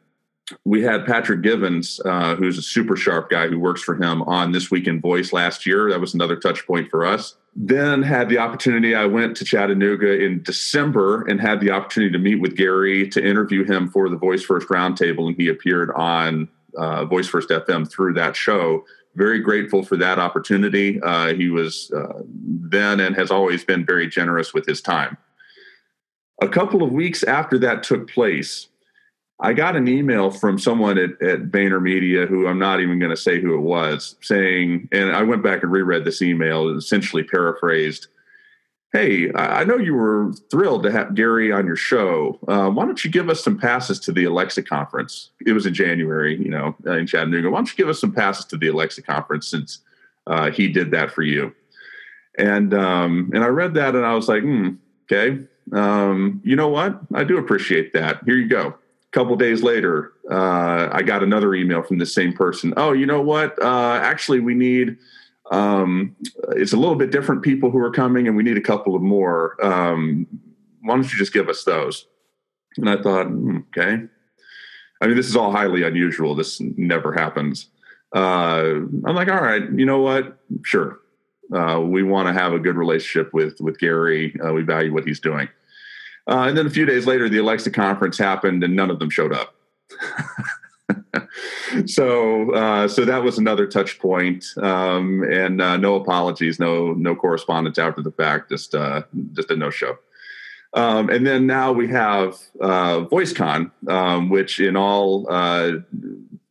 [SPEAKER 1] we had Patrick Givens, uh, who's a super sharp guy who works for him on This Week in Voice last year. That was another touch point for us. Then had the opportunity, I went to Chattanooga in December and had the opportunity to meet with Gary to interview him for the Voice First Roundtable, and he appeared on uh, Voice First FM through that show. Very grateful for that opportunity. Uh, he was uh, then and has always been very generous with his time. A couple of weeks after that took place, I got an email from someone at, at VaynerMedia who I'm not even going to say who it was, saying, and I went back and reread this email, and essentially paraphrased. Hey, I know you were thrilled to have Gary on your show. Uh, why don't you give us some passes to the Alexa conference? It was in January, you know, in Chattanooga. Why don't you give us some passes to the Alexa conference since uh, he did that for you. And um, and I read that and I was like, hmm, okay, um, you know what? I do appreciate that. Here you go. Couple days later, uh, I got another email from the same person. Oh, you know what? Uh, actually, we need. Um, it's a little bit different people who are coming, and we need a couple of more. Um, why don't you just give us those? And I thought, hmm, okay. I mean, this is all highly unusual. This never happens. Uh, I'm like, all right, you know what? Sure. Uh, we want to have a good relationship with with Gary. Uh, we value what he's doing. Uh, and then a few days later, the Alexa conference happened, and none of them showed up. so, uh, so that was another touch point, um, and uh, no apologies, no no correspondence after the fact, just uh, just a no show. Um, and then now we have uh, VoiceCon, um, which in all uh,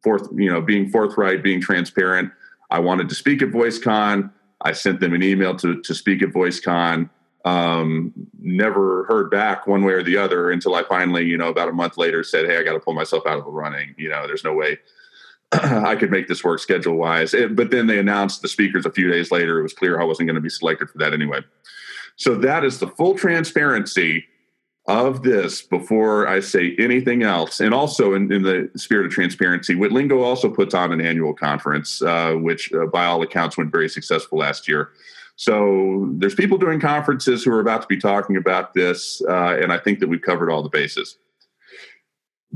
[SPEAKER 1] forth, you know, being forthright, being transparent. I wanted to speak at VoiceCon. I sent them an email to to speak at VoiceCon. Um, never heard back one way or the other until I finally, you know, about a month later said, "Hey, I got to pull myself out of the running. You know, there's no way I could make this work schedule wise." But then they announced the speakers a few days later. It was clear I wasn't going to be selected for that anyway. So that is the full transparency of this before I say anything else. And also, in, in the spirit of transparency, Witlingo also puts on an annual conference, uh, which uh, by all accounts went very successful last year. So there's people doing conferences who are about to be talking about this, uh, and I think that we've covered all the bases.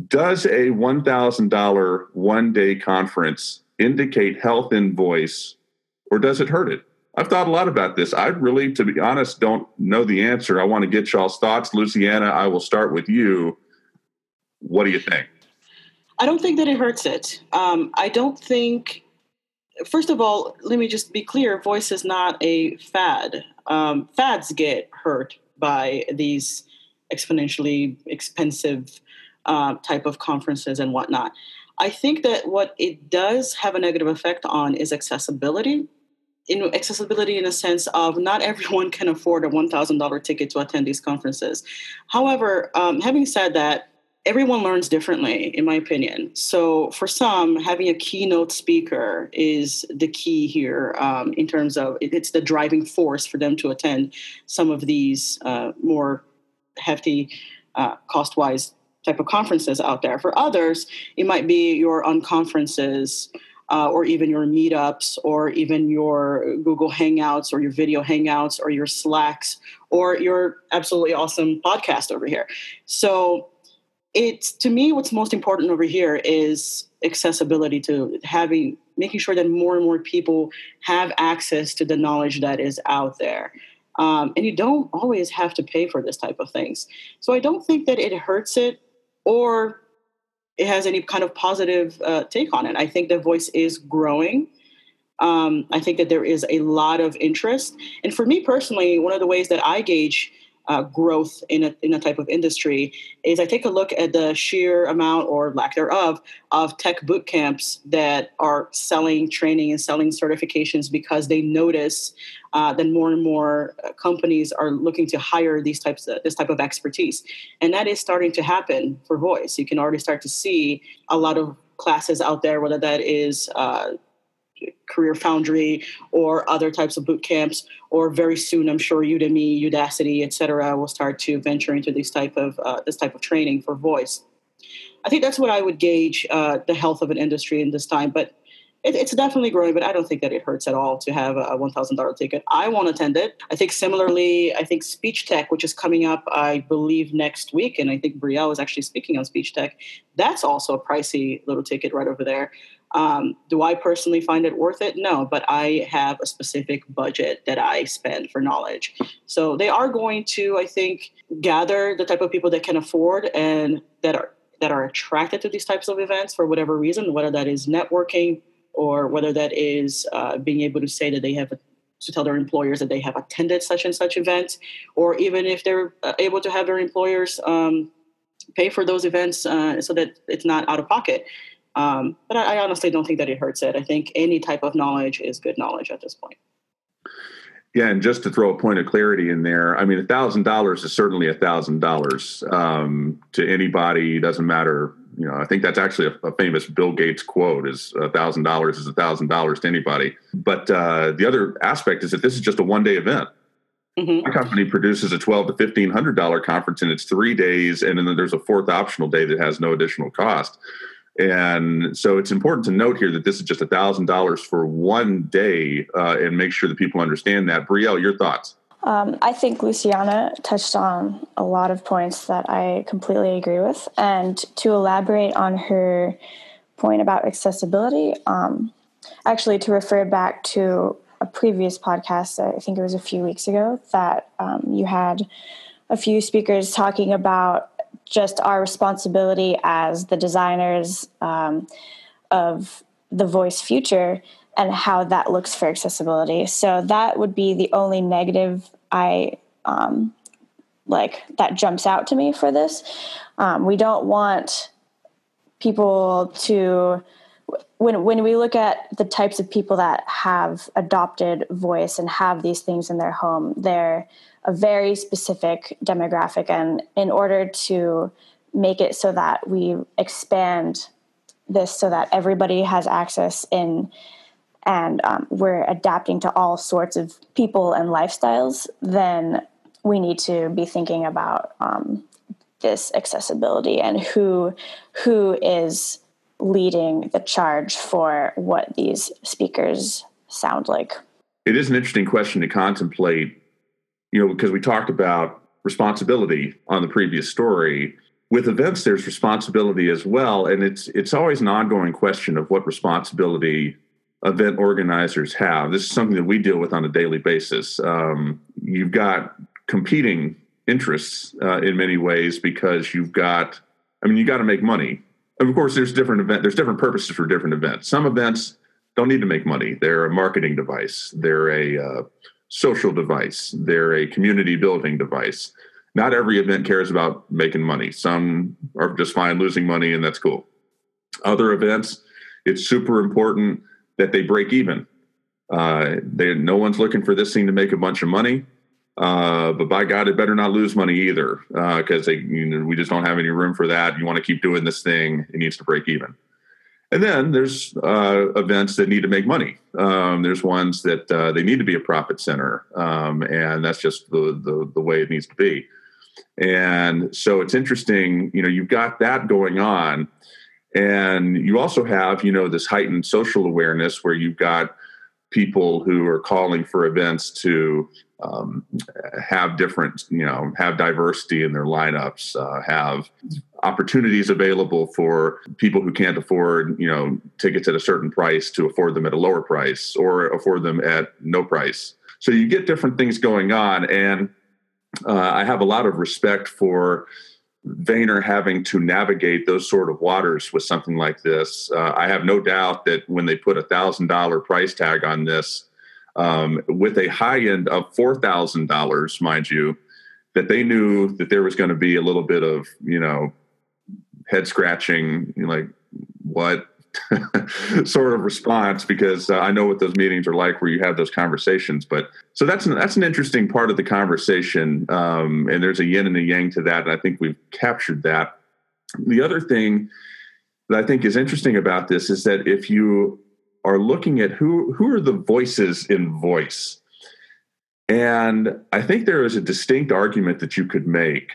[SPEAKER 1] Does a $1,000 one day conference indicate health in voice, or does it hurt it? I've thought a lot about this. I really, to be honest, don't know the answer. I want to get y'all's thoughts. Luciana, I will start with you. What do you think?
[SPEAKER 3] I don't think that it hurts it. Um, I don't think, first of all, let me just be clear voice is not a fad. Um, fads get hurt by these exponentially expensive uh, type of conferences and whatnot. I think that what it does have a negative effect on is accessibility in accessibility in a sense of not everyone can afford a $1,000 ticket to attend these conferences. However, um, having said that, everyone learns differently, in my opinion. So, for some, having a keynote speaker is the key here um, in terms of it's the driving force for them to attend some of these uh, more hefty, uh, cost wise type of conferences out there. For others, it might be your unconferences uh, or even your meetups, or even your Google Hangouts, or your video Hangouts, or your Slacks, or your absolutely awesome podcast over here. So, it's to me what's most important over here is accessibility to having making sure that more and more people have access to the knowledge that is out there. Um, and you don't always have to pay for this type of things. So I don't think that it hurts it or it has any kind of positive uh, take on it. I think the voice is growing. Um, I think that there is a lot of interest. And for me personally, one of the ways that I gauge uh, growth in a, in a type of industry is I take a look at the sheer amount or lack thereof of tech boot camps that are selling training and selling certifications because they notice uh, that more and more uh, companies are looking to hire these types of, this type of expertise, and that is starting to happen for voice. You can already start to see a lot of classes out there, whether that is uh, Career Foundry or other types of boot camps, or very soon, I'm sure Udemy, Udacity, etc., will start to venture into this type of uh, this type of training for voice. I think that's what I would gauge uh, the health of an industry in this time. But it, it's definitely growing, but I don't think that it hurts at all to have a $1,000 ticket. I won't attend it. I think similarly, I think SpeechTEK, which is coming up, I believe, next week, and I think Brielle is actually speaking on SpeechTEK, that's also a pricey little ticket right over there. Um, do I personally find it worth it? No, but I have a specific budget that I spend for knowledge. So they are going to, I think, gather the type of people that can afford and that are that are attracted to these types of events for whatever reason, whether that is networking or whether that is uh, being able to say that they have a, to tell their employers that they have attended such and such events, or even if they're uh, able to have their employers um, pay for those events uh, so that it's not out of pocket. Um, but I, I, honestly don't think that it hurts it. I think any type of knowledge is good knowledge at this point.
[SPEAKER 1] Yeah, and just to throw a point of clarity in there, I mean, a thousand dollars is certainly a thousand dollars um, to anybody. Doesn't matter you know, I think that's actually a, a famous Bill Gates quote: "Is a thousand dollars is a thousand dollars to anybody." But uh, the other aspect is that this is just a one day event. Mm-hmm. My company produces a twelve to fifteen hundred dollar conference, and it's three days, and then there's a fourth optional day that has no additional cost. And so it's important to note here that this is just a thousand dollars for one day, uh, and make sure that people understand that. Brielle, your thoughts?
[SPEAKER 2] Um, I think Luciana touched on a lot of points that I completely agree with. And to elaborate on her point about accessibility, um, actually, to refer back to a previous podcast, I think it was a few weeks ago, that um, you had a few speakers talking about just our responsibility as the designers um, of the voice future and how that looks for accessibility. So that would be the only negative I um, like that jumps out to me for this. Um, we don't want people to when when we look at the types of people that have adopted voice and have these things in their home, they're a very specific demographic, and in order to make it so that we expand this so that everybody has access in and um, we're adapting to all sorts of people and lifestyles, then we need to be thinking about um, this accessibility and who who is leading the charge for what these speakers sound like.
[SPEAKER 1] It is an interesting question to contemplate, you know, because we talked about responsibility on the previous story. With events, there's responsibility as well, and it's it's always an ongoing question of what responsibility event organizers have. This is something that we deal with on a daily basis. Um, you've got competing interests uh, in many ways because you've got, I mean, you got to make money. And Of course, there's different event. There's different purposes for different events. Some events don't need to make money. They're a marketing device. They're a uh, social device. They're a community building device. Not every event cares about making money. Some are just fine losing money, and that's cool. Other events, it's super important that they break even. Uh, they, no one's looking for this thing to make a bunch of money. Uh, but by God, it better not lose money either, because uh, you know, we just don't have any room for that. You want to keep doing this thing; it needs to break even. And then there's uh, events that need to make money. Um, there's ones that uh, they need to be a profit center, um, and that's just the, the the way it needs to be. And so it's interesting. You know, you've got that going on, and you also have, you know, this heightened social awareness where you've got people who are calling for events to um, have different, you know, have diversity in their lineups, uh, have opportunities available for people who can't afford, you know, tickets at a certain price to afford them at a lower price or afford them at no price. So you get different things going on. And uh, I have a lot of respect for Vayner having to navigate those sort of waters with something like this. Uh, I have no doubt that when they put a thousand dollar price tag on this, um, with a high end of four thousand dollars, mind you, that they knew that there was going to be a little bit of you know head scratching, like what sort of response because uh, I know what those meetings are like where you have those conversations. But so that's an, that's an interesting part of the conversation, um, and there's a yin and a yang to that, and I think we've captured that. The other thing that I think is interesting about this is that if you are looking at who who are the voices in voice, and I think there is a distinct argument that you could make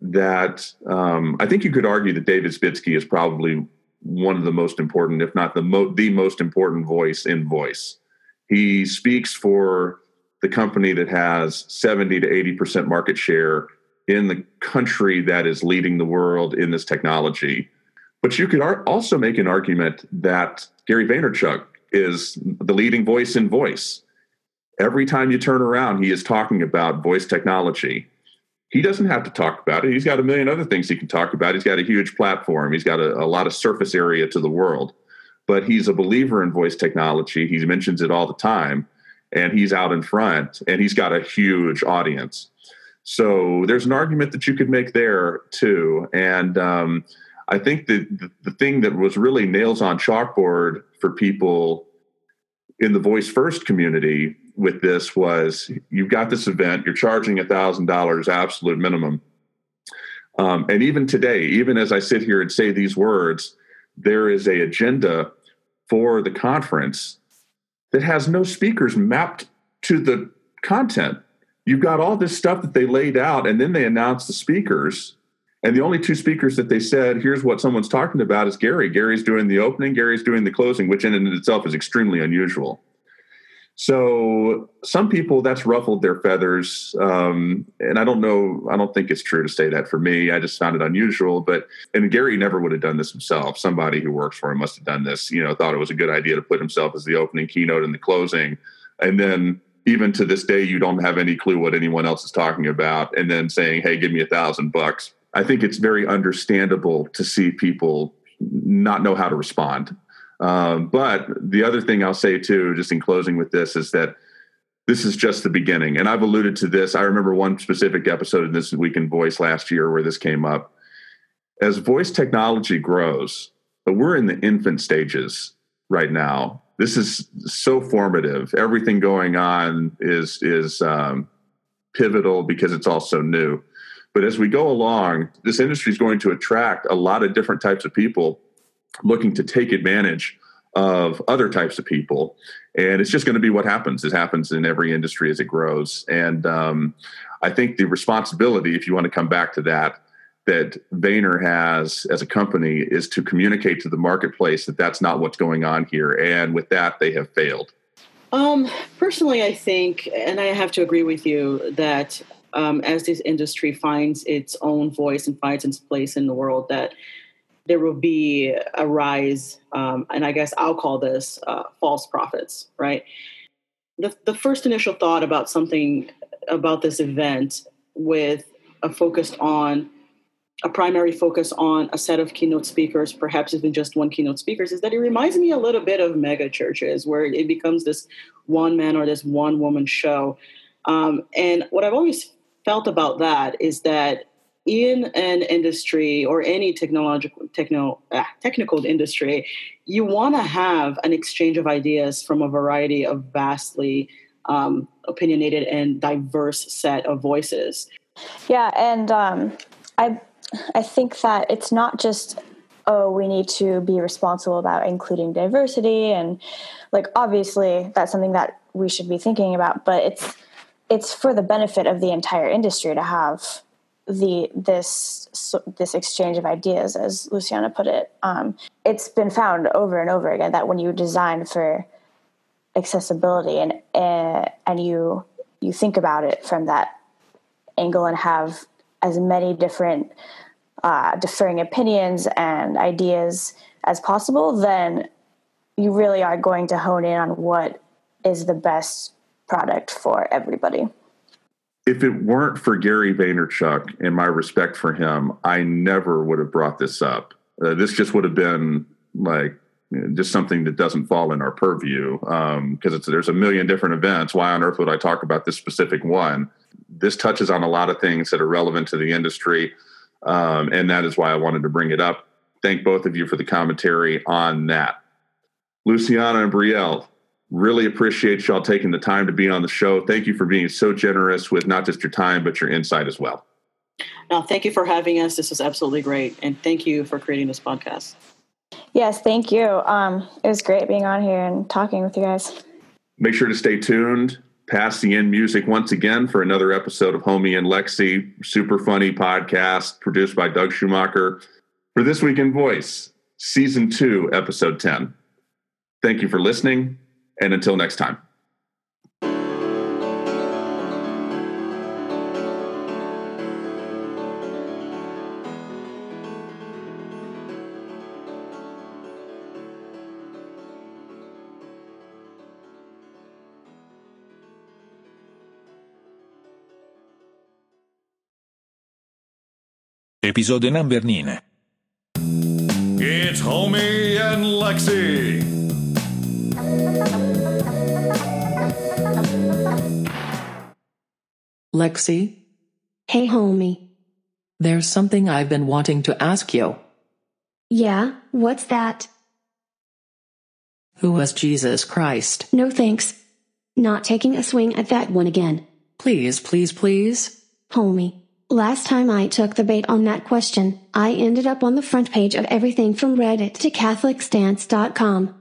[SPEAKER 1] that um, I think you could argue that David Isbitski is probably one of the most important, if not the mo- the most important voice in voice. He speaks for the company that has 70 to 80 percent market share in the country that is leading the world in this technology. But you could ar- also make an argument that Gary Vaynerchuk is the leading voice in voice. Every time you turn around, he is talking about voice technology he doesn't have to talk about it. He's got a million other things he can talk about. He's got a huge platform. He's got a, a, lot of surface area to the world. But he's a believer in voice technology. He mentions it all the time, and he's out in front, and he's got a huge audience. So there's an argument that you could make there too. And um, I think that the, the thing that was really nails on chalkboard for people in the voice first community with this was you've got this event, you're charging a thousand dollars absolute minimum. Um, and even today, even as I sit here and say these words, there is a agenda for the conference that has no speakers mapped to the content. You've got all this stuff that they laid out, and then they announced the speakers. And the only two speakers that they said, here's what someone's talking about, is Gary. Gary's doing the opening, Gary's doing the closing, which in and of itself is extremely unusual. So some people that's ruffled their feathers, um, and I don't know. I don't think it's true to say that for me. I just found it unusual. But and Gary never would have done this himself. Somebody who works for him must have done this. You know, thought it was a good idea to put himself as the opening keynote and the closing, and then even to this day, you don't have any clue what anyone else is talking about, and then saying, "Hey, give me a thousand bucks." I think it's very understandable to see people not know how to respond um, but the other thing I'll say too, just in closing with this, is that this is just the beginning. And I've alluded to this. I remember one specific episode in This Week in Voice last year where this came up. As voice technology grows, but we're in the infant stages right now. This is so formative. Everything going on is is um, pivotal because it's all so new. But as we go along, this industry is going to attract a lot of different types of people looking to take advantage of other types of people. And it's just going to be what happens. It happens in every industry as it grows. And um, i think the responsibility if you want to come back to that that Vayner has as a company is to communicate to the marketplace that that's not what's going on here. And with that they have failed.
[SPEAKER 3] Um, personally i think and i have to agree with you that um, as this industry finds its own voice and finds its place in the world that there will be a rise, um, and I guess I'll call this uh, false prophets, right? The, the first initial thought about something about this event with a focus on a primary focus on a set of keynote speakers, perhaps even just one keynote speakers, is that it reminds me a little bit of mega churches where it becomes this one man or this one woman show. Um, and what I've always felt about that is that in an industry or any technological techno, uh, technical industry, you want to have an exchange of ideas from a variety of vastly um, opinionated and diverse set of voices.
[SPEAKER 2] Yeah, and um, I I think that it's not just oh we need to be responsible about including diversity and like obviously that's something that we should be thinking about, but it's it's for the benefit of the entire industry to have the this this exchange of ideas, as Luciana put it. Um, it's been found over and over again that when you design for accessibility and uh, and you you think about it from that angle and have as many different uh, differing opinions and ideas as possible, then you really are going to hone in on what is the best product for everybody
[SPEAKER 1] if it weren't for Gary Vaynerchuk and my respect for him, I never would have brought this up. Uh, this just would have been like just something that doesn't fall in our purview because um, there's a million different events. Why on earth would I talk about this specific one? This touches on a lot of things that are relevant to the industry, um, and that is why I wanted to bring it up. Thank both of you for the commentary on that. Luciana and Brielle, Really appreciate y'all taking the time to be on the show. Thank you for being so generous with not just your time, but your insight as well.
[SPEAKER 3] No, thank you for having us. This was absolutely great. And thank you for creating this podcast.
[SPEAKER 2] Yes, thank you. Um, it was great being on here and talking with you guys.
[SPEAKER 1] Make sure to stay tuned. Pass the end music once again for another episode of Homie and Lexi, super funny podcast produced by Doug Schumacher for This Week in Voice, Season 2, Episode 10. Thank you for listening. And until next time.
[SPEAKER 4] Episode number 9. It's Homie and Lexi.
[SPEAKER 5] Lexi?
[SPEAKER 6] Hey, homie.
[SPEAKER 5] There's something I've been wanting to ask you.
[SPEAKER 6] Yeah, what's that?
[SPEAKER 5] Who was Jesus Christ?
[SPEAKER 6] No thanks. Not taking a swing at that one again.
[SPEAKER 5] Please, please, please.
[SPEAKER 6] Homie, Last time I took the bait on that question, I ended up on the front page of everything from Reddit to CatholicStance.com.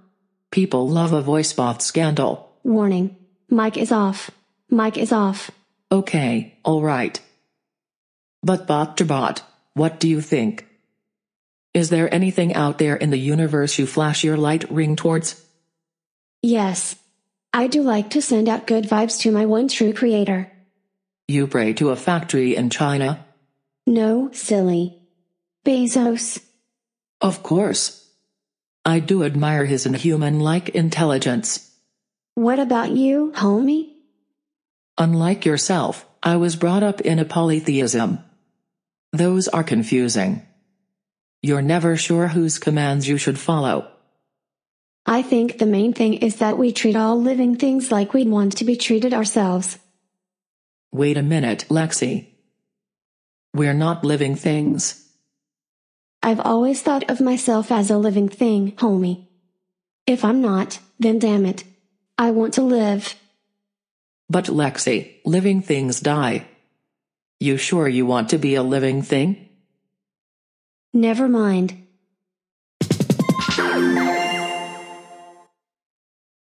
[SPEAKER 5] People love a voice bot scandal.
[SPEAKER 6] Warning. Mic is off. Mic is off.
[SPEAKER 5] Okay, alright. But bot to bot, what do you think? Is there anything out there in the universe you flash your light ring towards?
[SPEAKER 6] Yes. I do like to send out good vibes to my one true creator.
[SPEAKER 5] You pray to a factory in China?
[SPEAKER 6] No, silly. Bezos.
[SPEAKER 5] Of course. I do admire his inhuman like intelligence.
[SPEAKER 6] What about you, homie?
[SPEAKER 5] Unlike yourself, I was brought up in a polytheism. Those are confusing. You're never sure whose commands you should follow.
[SPEAKER 6] I think the main thing is that we treat all living things like we'd want to be treated ourselves.
[SPEAKER 5] Wait a minute, Lexi. We're not living things.
[SPEAKER 6] I've always thought of myself as a living thing, homie. If I'm not, then damn it. I want to live.
[SPEAKER 5] But Lexi, living things die. You sure you want to be a living thing?
[SPEAKER 6] Never mind.